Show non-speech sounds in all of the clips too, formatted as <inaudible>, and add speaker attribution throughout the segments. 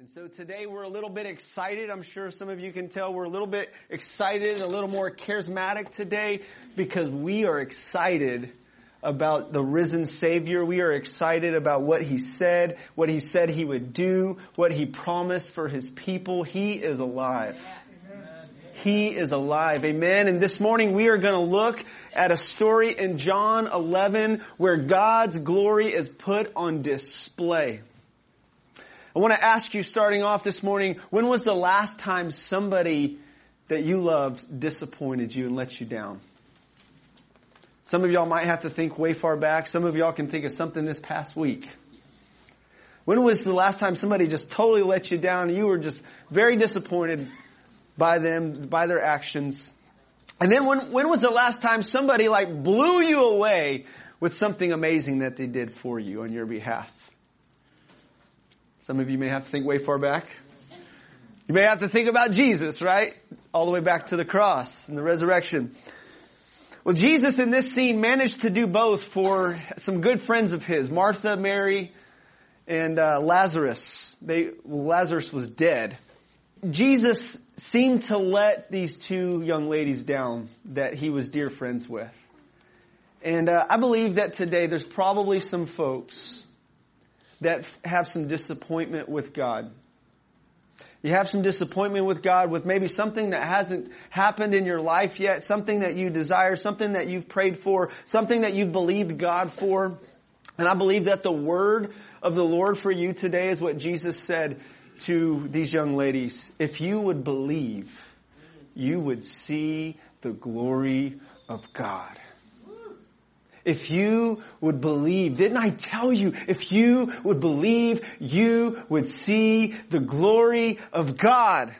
Speaker 1: And so today we're a little bit excited. I'm sure some of you can tell we're a little bit excited, a little more charismatic today because we are excited about the risen Savior. We are excited about what He said, what He said He would do, what He promised for His people. He is alive. He is alive. Amen. And this morning we are going to look at a story in John 11 where God's glory is put on display. I want to ask you starting off this morning, when was the last time somebody that you loved disappointed you and let you down? Some of y'all might have to think way far back. Some of y'all can think of something this past week. When was the last time somebody just totally let you down and you were just very disappointed by them, by their actions? And then when, when was the last time somebody like blew you away with something amazing that they did for you on your behalf? Some of you may have to think way far back. You may have to think about Jesus, right? All the way back to the cross and the resurrection. Well, Jesus in this scene managed to do both for some good friends of his, Martha, Mary, and uh, Lazarus. They, well, Lazarus was dead. Jesus seemed to let these two young ladies down that he was dear friends with. And uh, I believe that today there's probably some folks that have some disappointment with God. You have some disappointment with God with maybe something that hasn't happened in your life yet, something that you desire, something that you've prayed for, something that you've believed God for. And I believe that the word of the Lord for you today is what Jesus said to these young ladies. If you would believe, you would see the glory of God if you would believe. Didn't I tell you, if you would believe, you would see the glory of God.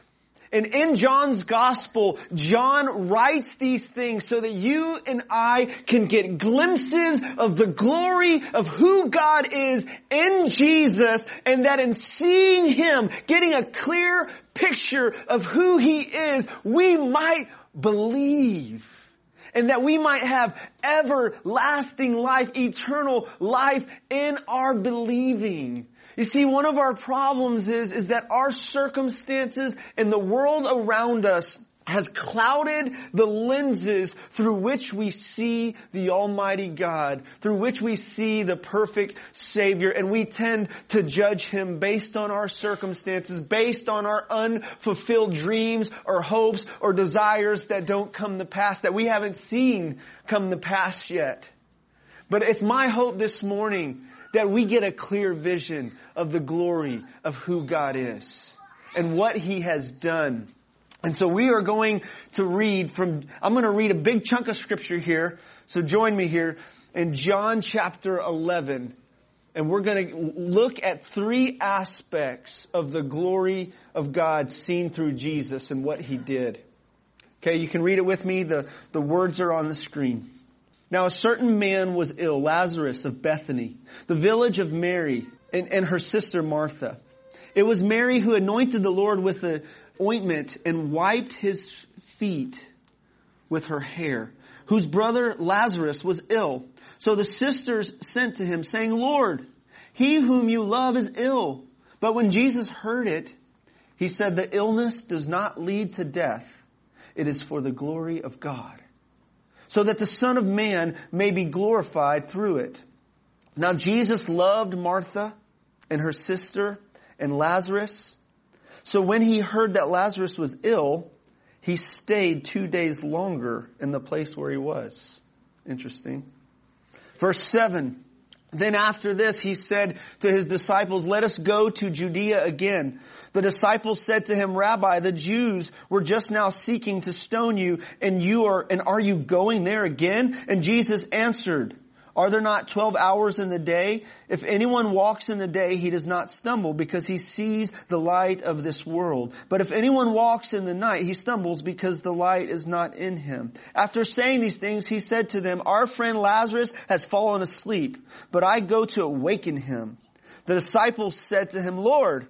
Speaker 1: And in John's gospel, John writes these things so that you and I can get glimpses of the glory of who God is in Jesus and that in seeing Him, getting a clear picture of who He is, we might believe and that we might have everlasting life, eternal life in our believing. You see, one of our problems is, is that our circumstances and the world around us has clouded the lenses through which we see the Almighty God, through which we see the perfect Savior, and we tend to judge Him based on our circumstances, based on our unfulfilled dreams or hopes or desires that don't come to pass, that we haven't seen come to pass yet. But it's my hope this morning that we get a clear vision of the glory of who God is and what He has done and so we are going to read from, I'm going to read a big chunk of scripture here. So join me here in John chapter 11. And we're going to look at three aspects of the glory of God seen through Jesus and what he did. Okay, you can read it with me. The, the words are on the screen. Now a certain man was ill, Lazarus of Bethany, the village of Mary and, and her sister Martha. It was Mary who anointed the Lord with the ointment and wiped his feet with her hair, whose brother Lazarus was ill. So the sisters sent to him saying, Lord, he whom you love is ill. But when Jesus heard it, he said, the illness does not lead to death. It is for the glory of God. So that the Son of Man may be glorified through it. Now Jesus loved Martha and her sister and Lazarus. So when he heard that Lazarus was ill, he stayed two days longer in the place where he was. Interesting. Verse 7. Then after this, he said to his disciples, let us go to Judea again. The disciples said to him, Rabbi, the Jews were just now seeking to stone you and you are, and are you going there again? And Jesus answered, are there not 12 hours in the day? If anyone walks in the day, he does not stumble because he sees the light of this world. But if anyone walks in the night, he stumbles because the light is not in him. After saying these things, he said to them, our friend Lazarus has fallen asleep, but I go to awaken him. The disciples said to him, Lord,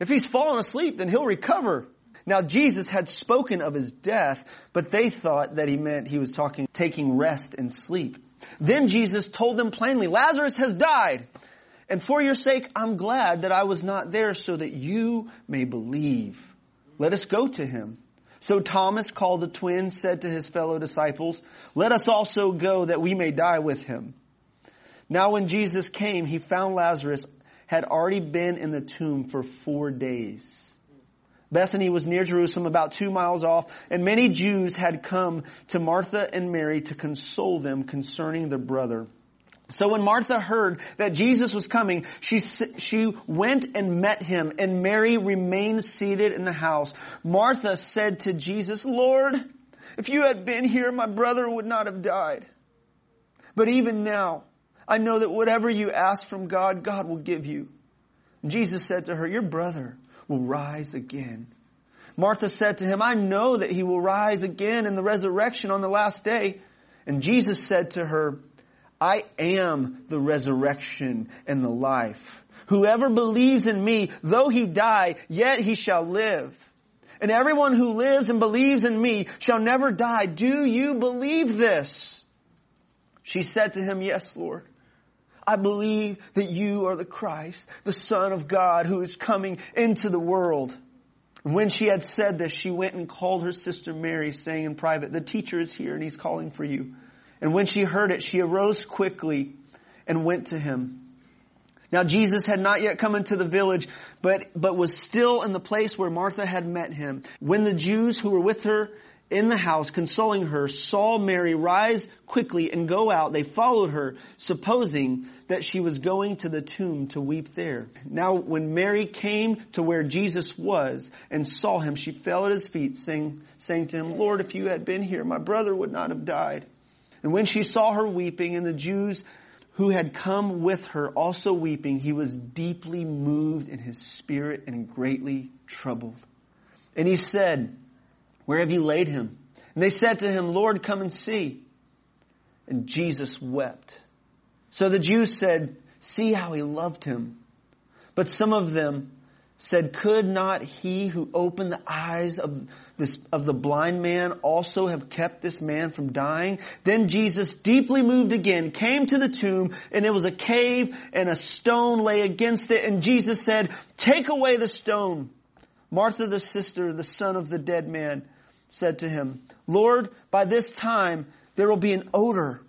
Speaker 1: if he's fallen asleep, then he'll recover. Now Jesus had spoken of his death, but they thought that he meant he was talking, taking rest and sleep. Then Jesus told them plainly, Lazarus has died. And for your sake, I'm glad that I was not there so that you may believe. Let us go to him. So Thomas, called the twin, said to his fellow disciples, let us also go that we may die with him. Now when Jesus came, he found Lazarus had already been in the tomb for four days. Bethany was near Jerusalem, about two miles off, and many Jews had come to Martha and Mary to console them concerning their brother. So when Martha heard that Jesus was coming, she, she went and met him, and Mary remained seated in the house. Martha said to Jesus, Lord, if you had been here, my brother would not have died. But even now, I know that whatever you ask from God, God will give you. Jesus said to her, your brother will rise again. Martha said to him, I know that he will rise again in the resurrection on the last day. And Jesus said to her, I am the resurrection and the life. Whoever believes in me, though he die, yet he shall live. And everyone who lives and believes in me shall never die. Do you believe this? She said to him, yes, Lord. I believe that you are the Christ, the Son of God who is coming into the world. When she had said this, she went and called her sister Mary saying in private, the teacher is here and he's calling for you. And when she heard it, she arose quickly and went to him. Now Jesus had not yet come into the village, but, but was still in the place where Martha had met him. When the Jews who were with her in the house consoling her saw Mary rise quickly and go out, they followed her, supposing that she was going to the tomb to weep there. Now when Mary came to where Jesus was and saw him, she fell at his feet saying, saying to him, Lord, if you had been here, my brother would not have died. And when she saw her weeping and the Jews who had come with her also weeping, he was deeply moved in his spirit and greatly troubled. And he said, where have you laid him? And they said to him, Lord, come and see. And Jesus wept. So the Jews said, see how he loved him. But some of them said, could not he who opened the eyes of this, of the blind man also have kept this man from dying? Then Jesus, deeply moved again, came to the tomb and it was a cave and a stone lay against it. And Jesus said, take away the stone. Martha, the sister, the son of the dead man, said to him, Lord, by this time there will be an odor,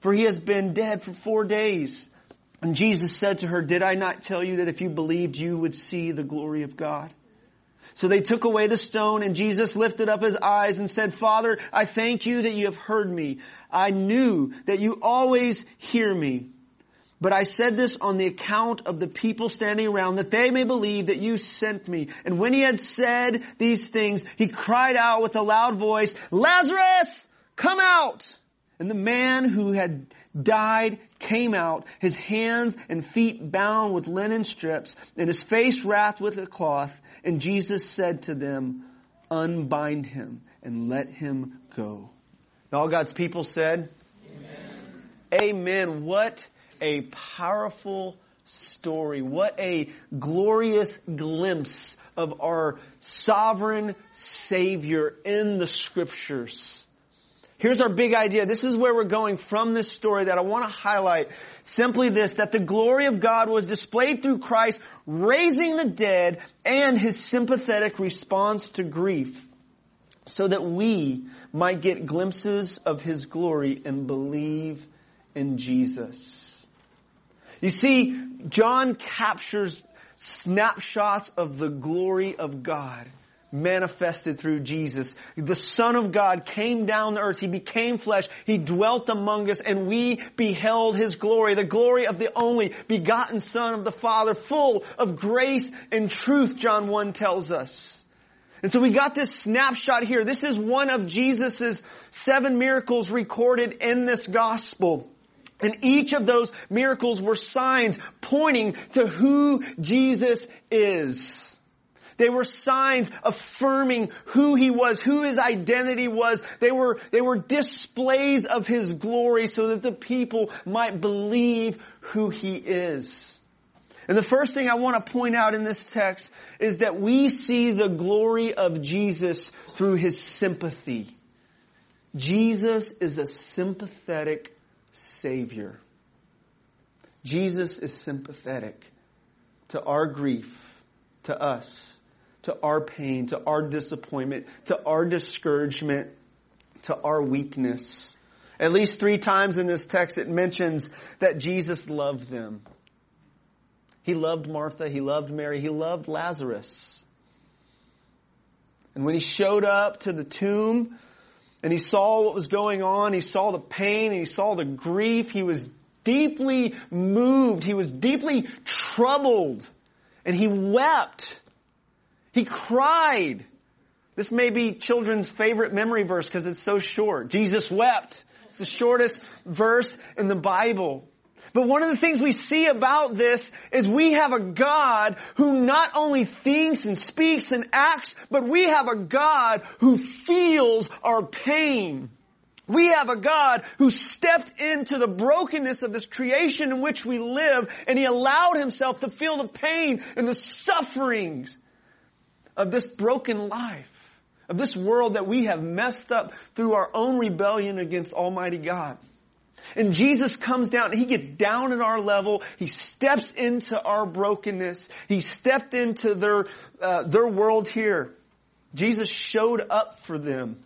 Speaker 1: for he has been dead for four days. And Jesus said to her, did I not tell you that if you believed you would see the glory of God? So they took away the stone and Jesus lifted up his eyes and said, Father, I thank you that you have heard me. I knew that you always hear me. But I said this on the account of the people standing around that they may believe that you sent me. And when he had said these things, he cried out with a loud voice, Lazarus, come out! And the man who had died came out, his hands and feet bound with linen strips, and his face wrapped with a cloth. And Jesus said to them, unbind him and let him go. And all God's people said, Amen. Amen. What a powerful story. What a glorious glimpse of our sovereign Savior in the scriptures. Here's our big idea. This is where we're going from this story that I want to highlight. Simply this, that the glory of God was displayed through Christ raising the dead and his sympathetic response to grief so that we might get glimpses of his glory and believe in Jesus. You see, John captures snapshots of the glory of God manifested through Jesus. The Son of God came down to earth. He became flesh. He dwelt among us and we beheld His glory, the glory of the only begotten Son of the Father, full of grace and truth, John 1 tells us. And so we got this snapshot here. This is one of Jesus' seven miracles recorded in this gospel. And each of those miracles were signs pointing to who Jesus is. They were signs affirming who he was, who his identity was. They were, they were displays of his glory so that the people might believe who he is. And the first thing I want to point out in this text is that we see the glory of Jesus through his sympathy. Jesus is a sympathetic Savior. Jesus is sympathetic to our grief, to us, to our pain, to our disappointment, to our discouragement, to our weakness. At least three times in this text it mentions that Jesus loved them. He loved Martha, he loved Mary, he loved Lazarus. And when he showed up to the tomb and he saw what was going on, he saw the pain and he saw the grief, he was deeply moved, he was deeply troubled, and he wept. He cried. This may be children's favorite memory verse because it's so short. Jesus wept. It's the shortest verse in the Bible. But one of the things we see about this is we have a God who not only thinks and speaks and acts, but we have a God who feels our pain. We have a God who stepped into the brokenness of this creation in which we live and He allowed Himself to feel the pain and the sufferings of this broken life, of this world that we have messed up through our own rebellion against Almighty God. And Jesus comes down, he gets down at our level, he steps into our brokenness, he stepped into their, uh, their world here. Jesus showed up for them.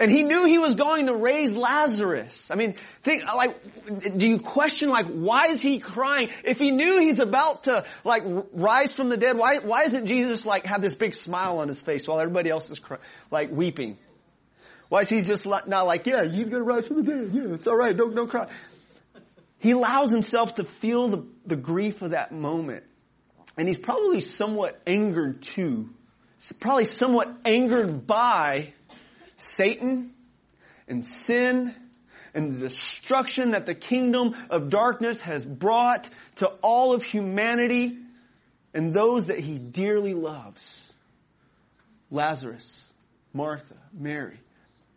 Speaker 1: And he knew he was going to raise Lazarus. I mean, think, like, do you question, like, why is he crying? If he knew he's about to, like, rise from the dead, why, why isn't Jesus, like, have this big smile on his face while everybody else is, cry, like, weeping? Why is he just not like, yeah, he's gonna rise from the dead. Yeah, it's alright. Don't, don't cry. He allows himself to feel the, the grief of that moment. And he's probably somewhat angered too. He's probably somewhat angered by Satan and sin and the destruction that the kingdom of darkness has brought to all of humanity and those that he dearly loves. Lazarus, Martha, Mary.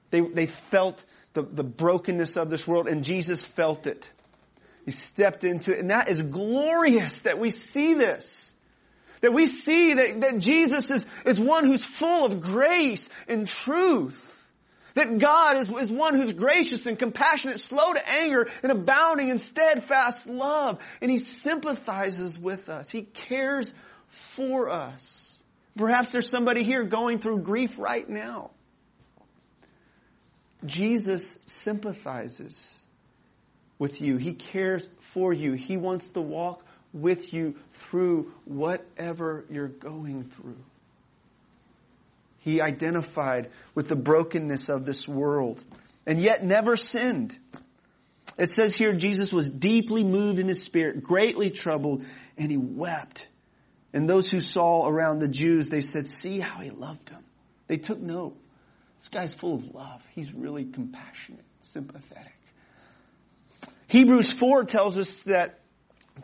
Speaker 1: They, they felt the, the brokenness of this world and Jesus felt it. He stepped into it and that is glorious that we see this. That we see that, that Jesus is, is one who's full of grace and truth. That God is, is one who's gracious and compassionate, slow to anger, and abounding in steadfast love. And He sympathizes with us. He cares for us. Perhaps there's somebody here going through grief right now. Jesus sympathizes with you. He cares for you. He wants to walk with you through whatever you're going through. He identified with the brokenness of this world and yet never sinned. It says here Jesus was deeply moved in his spirit, greatly troubled, and he wept. And those who saw around the Jews, they said, see how he loved them. They took note. This guy's full of love. He's really compassionate, sympathetic. Hebrews 4 tells us that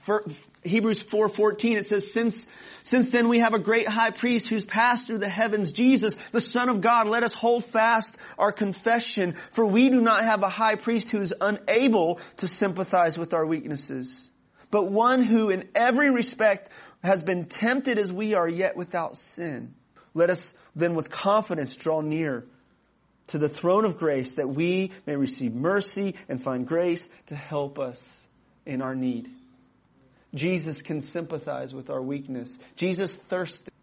Speaker 1: for Hebrews 4:14 it says since since then we have a great high priest who's passed through the heavens Jesus the son of God let us hold fast our confession for we do not have a high priest who is unable to sympathize with our weaknesses but one who in every respect has been tempted as we are yet without sin let us then with confidence draw near to the throne of grace that we may receive mercy and find grace to help us in our need Jesus can sympathize with our weakness. Jesus thirsted.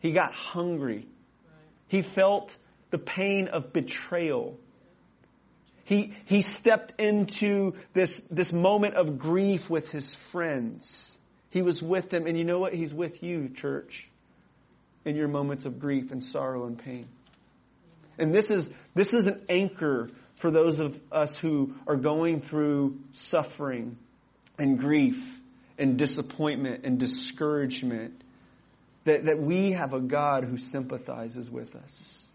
Speaker 1: He got hungry. He felt the pain of betrayal. He, he stepped into this, this moment of grief with his friends. He was with them, and you know what? He's with you, church, in your moments of grief and sorrow and pain. And this is, this is an anchor for those of us who are going through suffering and grief and disappointment and discouragement, that, that we have a God who sympathizes with us.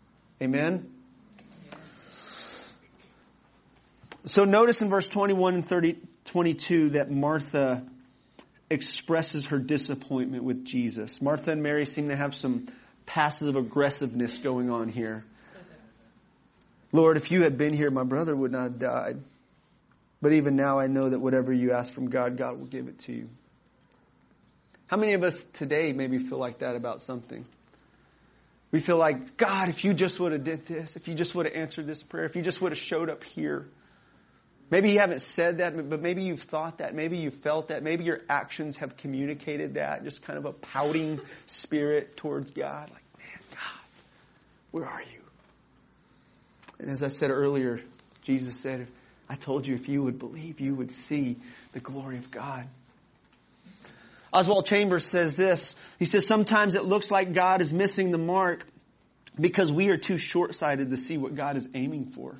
Speaker 1: Amen? So notice in verse 21 and 30, 22 that Martha expresses her disappointment with Jesus. Martha and Mary seem to have some passive aggressiveness going on here. Lord, if you had been here, my brother would not have died. But even now I know that whatever you ask from God, God will give it to you. How many of us today maybe feel like that about something? We feel like, God, if you just would have did this, if you just would have answered this prayer, if you just would have showed up here. Maybe you haven't said that, but maybe you've thought that. Maybe you felt that. Maybe your actions have communicated that. Just kind of a pouting spirit towards God. Like, man, God, where are you? And as I said earlier, Jesus said, I told you if you would believe, you would see the glory of God. Oswald Chambers says this. He says, sometimes it looks like God is missing the mark because we are too short-sighted to see what God is aiming for.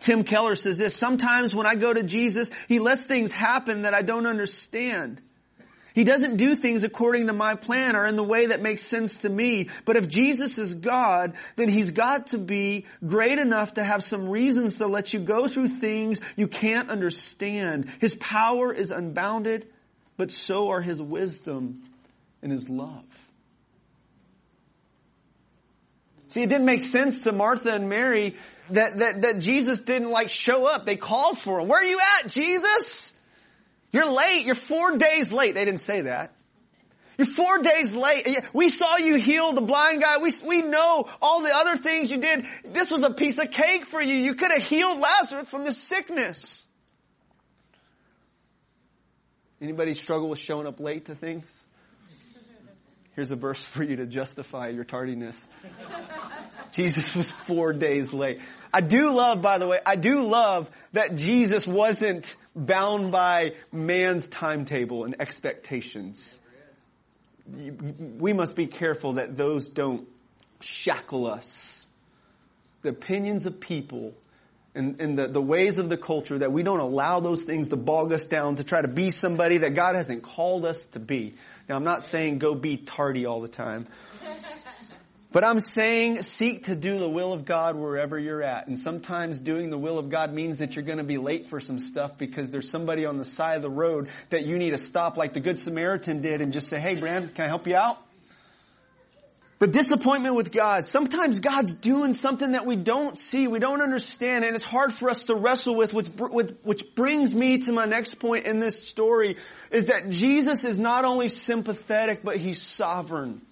Speaker 1: Tim Keller says this, sometimes when I go to Jesus, He lets things happen that I don't understand. He doesn't do things according to my plan or in the way that makes sense to me. But if Jesus is God, then He's got to be great enough to have some reasons to let you go through things you can't understand. His power is unbounded, but so are His wisdom and His love. See, it didn't make sense to Martha and Mary that, that, that Jesus didn't like show up. They called for him. Where are you at, Jesus? You're late. You're four days late. They didn't say that. You're four days late. We saw you heal the blind guy. We, we know all the other things you did. This was a piece of cake for you. You could have healed Lazarus from the sickness. Anybody struggle with showing up late to things? Here's a verse for you to justify your tardiness. Jesus was four days late. I do love, by the way, I do love that Jesus wasn't bound by man's timetable and expectations. We must be careful that those don't shackle us. The opinions of people and, and the, the ways of the culture that we don't allow those things to bog us down to try to be somebody that God hasn't called us to be. Now I'm not saying go be tardy all the time. <laughs> But I'm saying seek to do the will of God wherever you're at. And sometimes doing the will of God means that you're going to be late for some stuff because there's somebody on the side of the road that you need to stop like the Good Samaritan did and just say, hey, Brand, can I help you out? But disappointment with God. Sometimes God's doing something that we don't see, we don't understand, and it's hard for us to wrestle with, which, which brings me to my next point in this story, is that Jesus is not only sympathetic, but He's sovereign.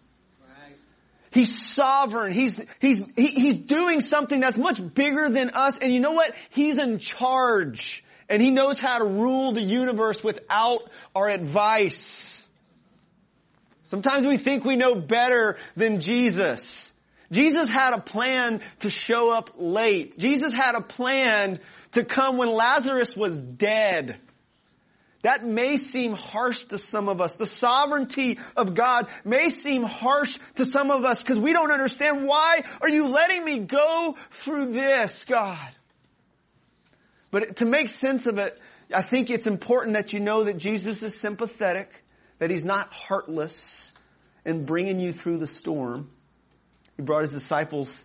Speaker 1: He's sovereign. He's, he's, he, he's doing something that's much bigger than us. And you know what? He's in charge. And he knows how to rule the universe without our advice. Sometimes we think we know better than Jesus. Jesus had a plan to show up late. Jesus had a plan to come when Lazarus was dead. That may seem harsh to some of us. The sovereignty of God may seem harsh to some of us because we don't understand why are you letting me go through this, God? But to make sense of it, I think it's important that you know that Jesus is sympathetic, that he's not heartless in bringing you through the storm. He brought his disciples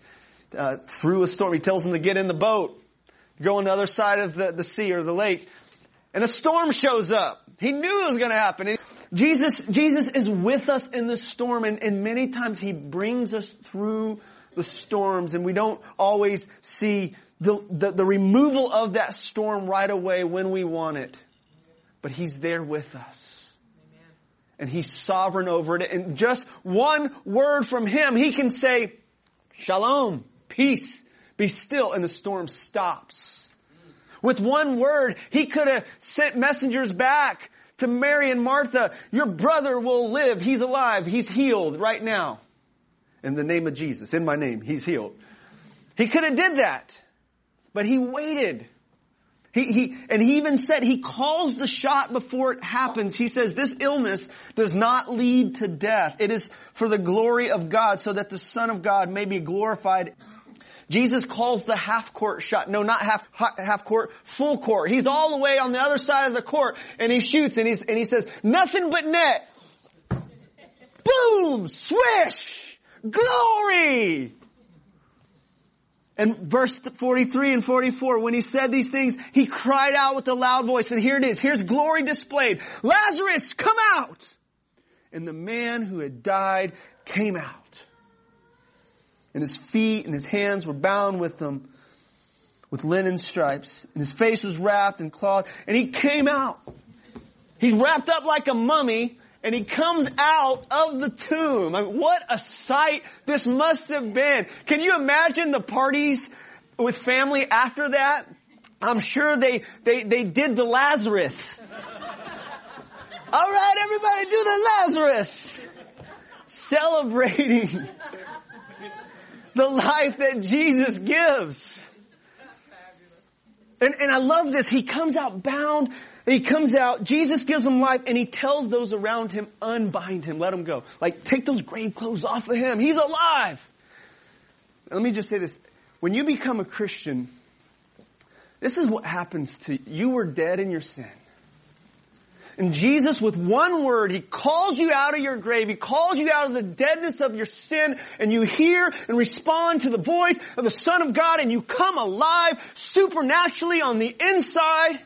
Speaker 1: uh, through a storm. He tells them to get in the boat, go on the other side of the, the sea or the lake. And a storm shows up. He knew it was going to happen. And Jesus, Jesus is with us in the storm and, and many times He brings us through the storms and we don't always see the, the, the removal of that storm right away when we want it. But He's there with us. And He's sovereign over it. And just one word from Him, He can say, Shalom, peace, be still, and the storm stops. With one word, he could have sent messengers back to Mary and Martha. Your brother will live. He's alive. He's healed right now. In the name of Jesus, in my name, he's healed. He could have did that, but he waited. He, he, and he even said he calls the shot before it happens. He says this illness does not lead to death. It is for the glory of God so that the Son of God may be glorified Jesus calls the half court shot. No, not half, half court, full court. He's all the way on the other side of the court and he shoots and he's, and he says, nothing but net. Boom! Swish! Glory! And verse 43 and 44, when he said these things, he cried out with a loud voice, and here it is, here's glory displayed. Lazarus, come out! And the man who had died came out and his feet and his hands were bound with them with linen stripes, and his face was wrapped in cloth, and he came out. He's wrapped up like a mummy, and he comes out of the tomb. I mean, what a sight this must have been. Can you imagine the parties with family after that? I'm sure they, they, they did the Lazarus. All right, everybody do the Lazarus. Celebrating the life that Jesus gives. And, and I love this. He comes out bound. He comes out, Jesus gives him life and he tells those around him, unbind him, let him go. Like, take those grave clothes off of him. He's alive. Let me just say this. When you become a Christian, this is what happens to you. You were dead in your sin. And Jesus, with one word, He calls you out of your grave. He calls you out of the deadness of your sin and you hear and respond to the voice of the Son of God and you come alive supernaturally on the inside.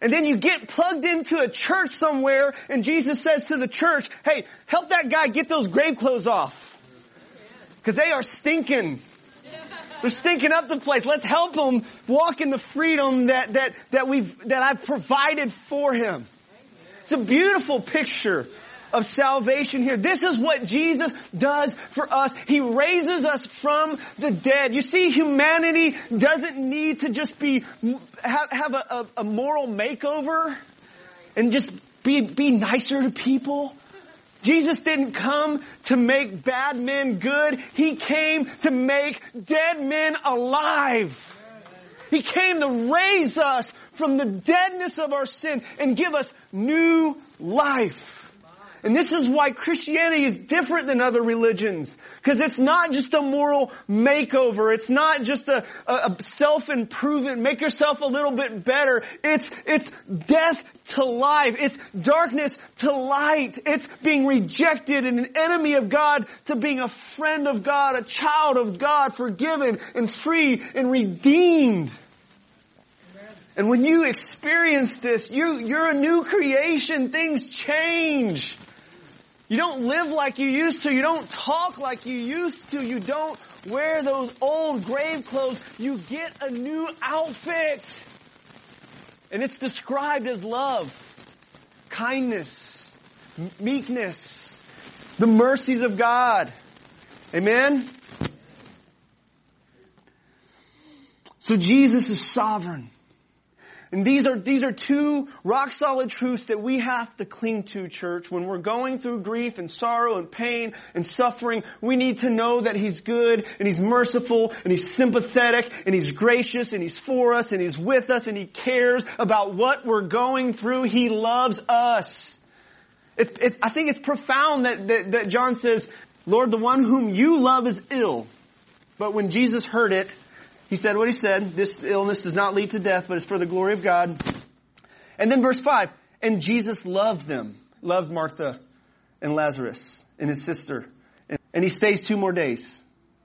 Speaker 1: And then you get plugged into a church somewhere and Jesus says to the church, hey, help that guy get those grave clothes off. Cause they are stinking. They're stinking up the place. Let's help them walk in the freedom that, that, that we've, that I've provided for him. It's a beautiful picture of salvation here. This is what Jesus does for us. He raises us from the dead. You see, humanity doesn't need to just be, have, have a, a, a moral makeover and just be, be nicer to people. Jesus didn't come to make bad men good. He came to make dead men alive. He came to raise us from the deadness of our sin and give us new life. And this is why Christianity is different than other religions. Because it's not just a moral makeover. It's not just a, a, a self-improvement, make yourself a little bit better. It's, it's death to life. It's darkness to light. It's being rejected and an enemy of God to being a friend of God, a child of God, forgiven and free and redeemed. And when you experience this, you, you're a new creation. Things change. You don't live like you used to. You don't talk like you used to. You don't wear those old grave clothes. You get a new outfit. And it's described as love, kindness, meekness, the mercies of God. Amen? So Jesus is sovereign. And these are, these are two rock solid truths that we have to cling to, church. When we're going through grief and sorrow and pain and suffering, we need to know that He's good and He's merciful and He's sympathetic and He's gracious and He's for us and He's with us and He cares about what we're going through. He loves us. It, it, I think it's profound that, that, that John says, Lord, the one whom you love is ill. But when Jesus heard it, he said what he said. This illness does not lead to death, but it's for the glory of God. And then verse 5. And Jesus loved them. Loved Martha and Lazarus and his sister. And he stays two more days.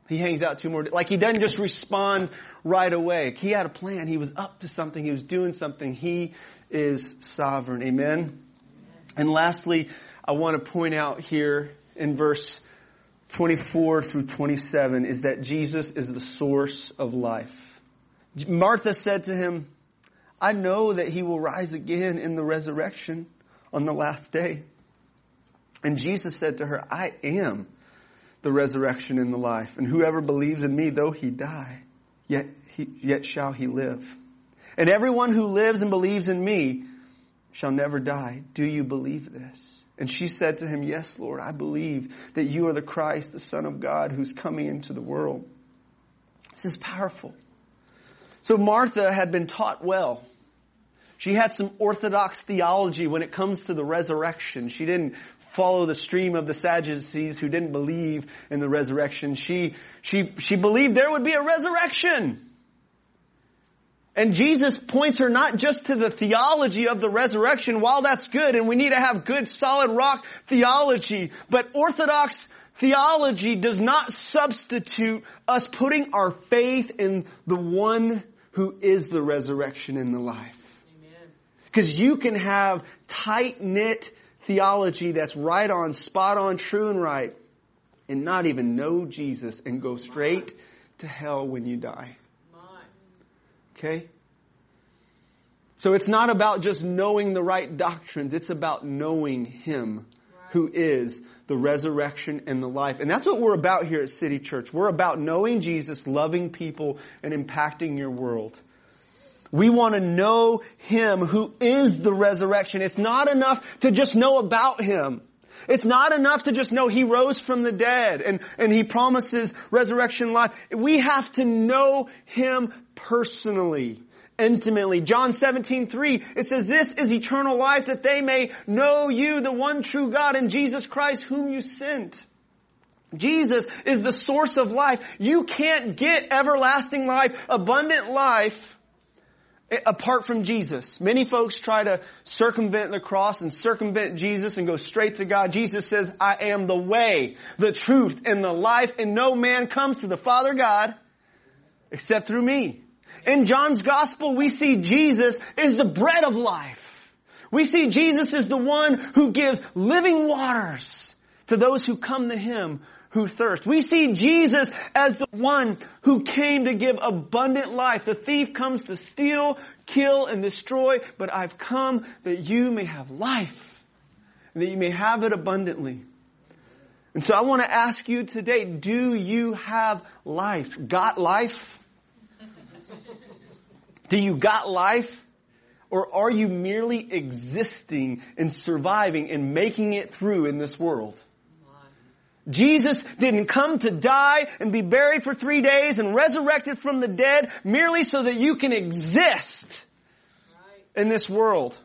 Speaker 1: He hangs out two more days. Like he doesn't just respond right away. He had a plan. He was up to something. He was doing something. He is sovereign. Amen. And lastly, I want to point out here in verse 24 through 27 is that Jesus is the source of life. Martha said to him, I know that he will rise again in the resurrection on the last day. And Jesus said to her, I am the resurrection and the life. And whoever believes in me, though he die, yet he, yet shall he live. And everyone who lives and believes in me shall never die. Do you believe this? And she said to him, Yes, Lord, I believe that you are the Christ, the Son of God, who's coming into the world. This is powerful. So Martha had been taught well. She had some orthodox theology when it comes to the resurrection. She didn't follow the stream of the Sadducees who didn't believe in the resurrection. She, she, she believed there would be a resurrection. And Jesus points her not just to the theology of the resurrection, while that's good, and we need to have good solid rock theology, but orthodox theology does not substitute us putting our faith in the one who is the resurrection and the life. Because you can have tight knit theology that's right on, spot on, true and right, and not even know Jesus and go straight to hell when you die. Okay? So it's not about just knowing the right doctrines. It's about knowing Him who is the resurrection and the life. And that's what we're about here at City Church. We're about knowing Jesus, loving people, and impacting your world. We want to know Him who is the resurrection. It's not enough to just know about Him. It's not enough to just know He rose from the dead and, and He promises resurrection life. We have to know Him personally, intimately. John 17, 3, it says, this is eternal life that they may know you, the one true God and Jesus Christ whom you sent. Jesus is the source of life. You can't get everlasting life, abundant life, apart from Jesus. Many folks try to circumvent the cross and circumvent Jesus and go straight to God. Jesus says, I am the way, the truth, and the life, and no man comes to the Father God except through me. In John's gospel, we see Jesus is the bread of life. We see Jesus is the one who gives living waters to those who come to Him who thirst. We see Jesus as the one who came to give abundant life. The thief comes to steal, kill, and destroy, but I've come that you may have life, and that you may have it abundantly. And so I want to ask you today, do you have life? Got life? Do you got life? Or are you merely existing and surviving and making it through in this world? Jesus didn't come to die and be buried for three days and resurrected from the dead merely so that you can exist in this world.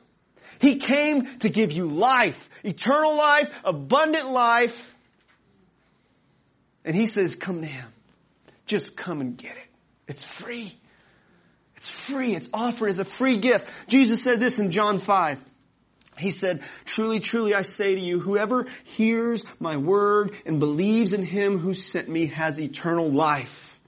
Speaker 1: He came to give you life, eternal life, abundant life. And he says, come to him. Just come and get it. It's free. It's free. It's offered as a free gift. Jesus said this in John 5. He said, truly, truly, I say to you, whoever hears my word and believes in him who sent me has eternal life.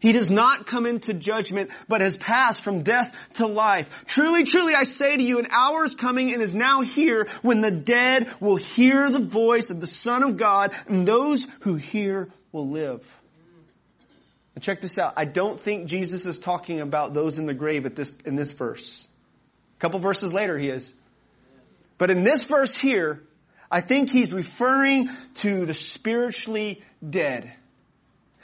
Speaker 1: He does not come into judgment, but has passed from death to life. Truly, truly, I say to you, an hour is coming and is now here when the dead will hear the voice of the Son of God, and those who hear will live. And check this out. I don't think Jesus is talking about those in the grave at this, in this verse. A couple verses later he is. But in this verse here, I think he's referring to the spiritually dead.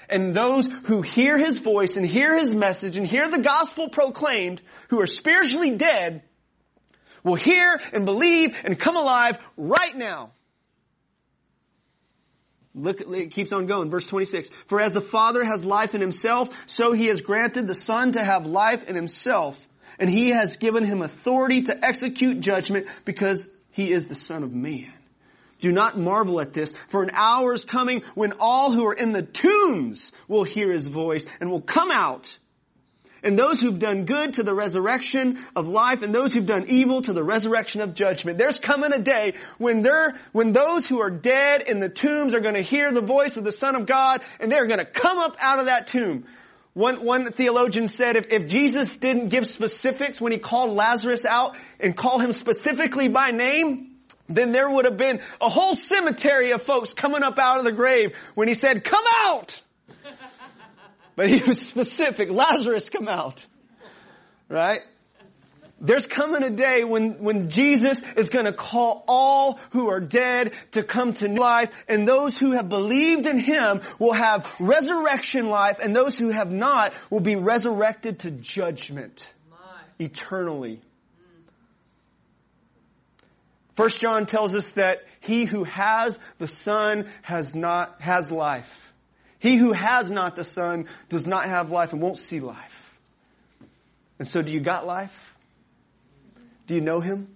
Speaker 1: And those who hear his voice and hear his message and hear the gospel proclaimed, who are spiritually dead, will hear and believe and come alive right now. Look, it keeps on going. Verse 26. For as the Father has life in himself, so he has granted the Son to have life in himself and he has given him authority to execute judgment because he is the son of man. Do not marvel at this, for an hour is coming when all who are in the tombs will hear his voice and will come out. And those who've done good to the resurrection of life and those who've done evil to the resurrection of judgment. There's coming a day when they're, when those who are dead in the tombs are going to hear the voice of the Son of God and they're going to come up out of that tomb. One, one theologian said if, if Jesus didn't give specifics when he called Lazarus out and call him specifically by name, then there would have been a whole cemetery of folks coming up out of the grave when he said, come out! But he was specific, Lazarus come out. Right? There's coming a day when, when Jesus is going to call all who are dead to come to new life and those who have believed in Him will have resurrection life and those who have not will be resurrected to judgment My. eternally. First John tells us that he who has the Son has not, has life. He who has not the Son does not have life and won't see life. And so do you got life? Do you know him?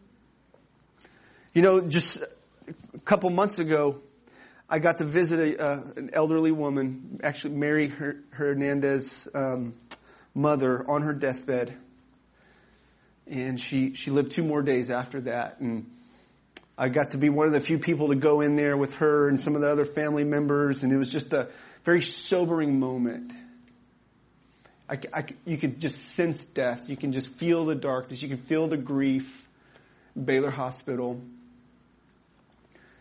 Speaker 1: You know, just a couple months ago, I got to visit a, uh, an elderly woman, actually Mary Hernandez' um, mother, on her deathbed, and she she lived two more days after that, and I got to be one of the few people to go in there with her and some of the other family members, and it was just a very sobering moment. I, I, you could just sense death. You can just feel the darkness. You can feel the grief. Baylor Hospital.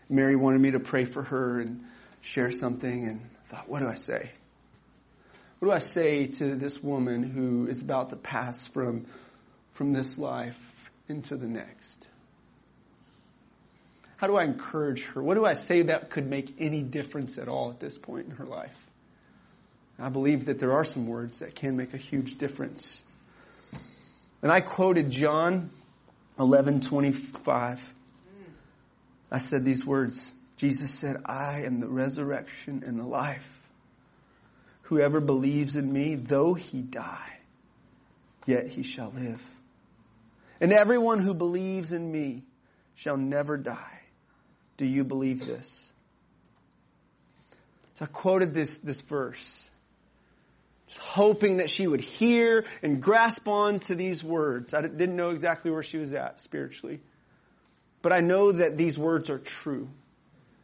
Speaker 1: Mary wanted me to pray for her and share something, and I thought, what do I say? What do I say to this woman who is about to pass from, from this life into the next? How do I encourage her? What do I say that could make any difference at all at this point in her life? I believe that there are some words that can make a huge difference. And I quoted John 11:25. I said these words. Jesus said, "I am the resurrection and the life. Whoever believes in me, though he die, yet he shall live. And everyone who believes in me shall never die. Do you believe this?" So I quoted this, this verse just hoping that she would hear and grasp on to these words. I didn't know exactly where she was at spiritually. But I know that these words are true.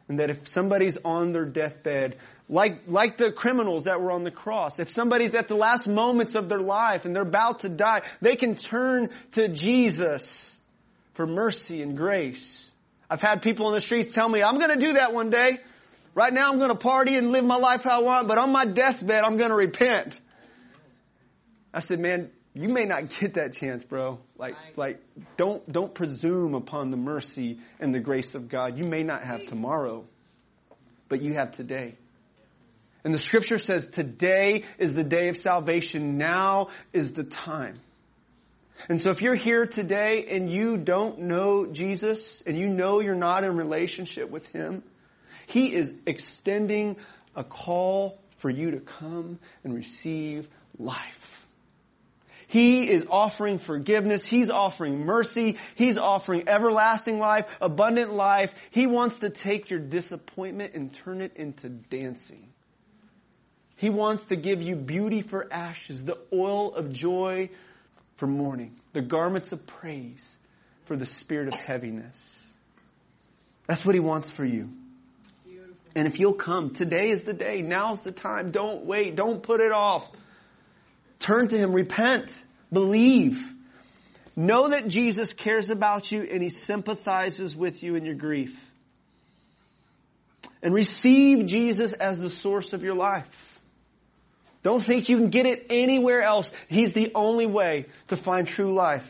Speaker 1: And that if somebody's on their deathbed, like, like the criminals that were on the cross, if somebody's at the last moments of their life and they're about to die, they can turn to Jesus for mercy and grace. I've had people in the streets tell me, I'm gonna do that one day. Right now I'm going to party and live my life how I want, but on my deathbed I'm going to repent. I said, man, you may not get that chance, bro. Like, like, don't, don't presume upon the mercy and the grace of God. You may not have tomorrow, but you have today. And the scripture says today is the day of salvation. Now is the time. And so if you're here today and you don't know Jesus and you know you're not in relationship with Him, he is extending a call for you to come and receive life. He is offering forgiveness. He's offering mercy. He's offering everlasting life, abundant life. He wants to take your disappointment and turn it into dancing. He wants to give you beauty for ashes, the oil of joy for mourning, the garments of praise for the spirit of heaviness. That's what he wants for you. And if you'll come, today is the day. Now's the time. Don't wait. Don't put it off. Turn to Him. Repent. Believe. Know that Jesus cares about you and He sympathizes with you in your grief. And receive Jesus as the source of your life. Don't think you can get it anywhere else. He's the only way to find true life.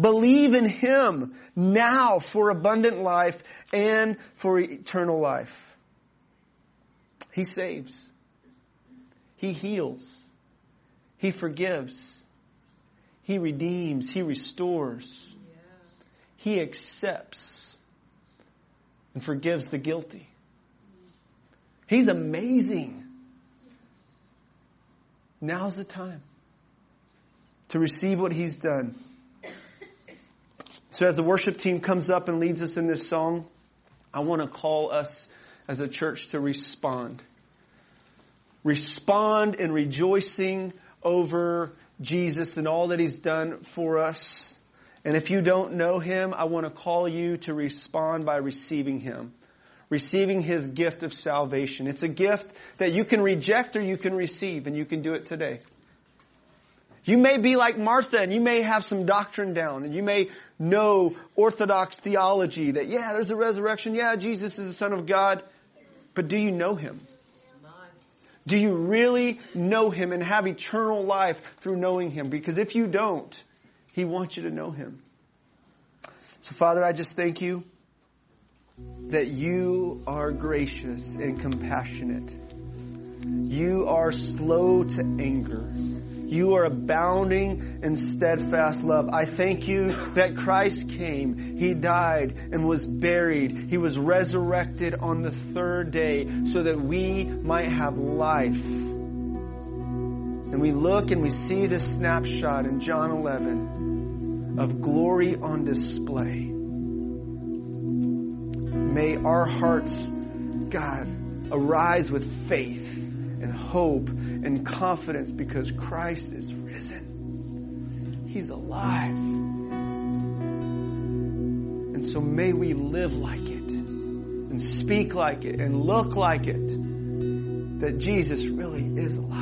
Speaker 1: Believe in Him now for abundant life and for eternal life. He saves. He heals. He forgives. He redeems. He restores. He accepts and forgives the guilty. He's amazing. Now's the time to receive what He's done. So as the worship team comes up and leads us in this song, I want to call us as a church to respond. Respond in rejoicing over Jesus and all that He's done for us. And if you don't know Him, I want to call you to respond by receiving Him. Receiving His gift of salvation. It's a gift that you can reject or you can receive, and you can do it today. You may be like Martha and you may have some doctrine down and you may know orthodox theology that, yeah, there's a resurrection. Yeah, Jesus is the Son of God. But do you know Him? Do you really know Him and have eternal life through knowing Him? Because if you don't, He wants you to know Him. So Father, I just thank you that you are gracious and compassionate. You are slow to anger you are abounding in steadfast love. I thank you that Christ came. He died and was buried. He was resurrected on the third day so that we might have life. And we look and we see this snapshot in John 11 of glory on display. May our hearts, God, arise with faith and hope and confidence because Christ is risen. He's alive. And so may we live like it and speak like it and look like it that Jesus really is alive.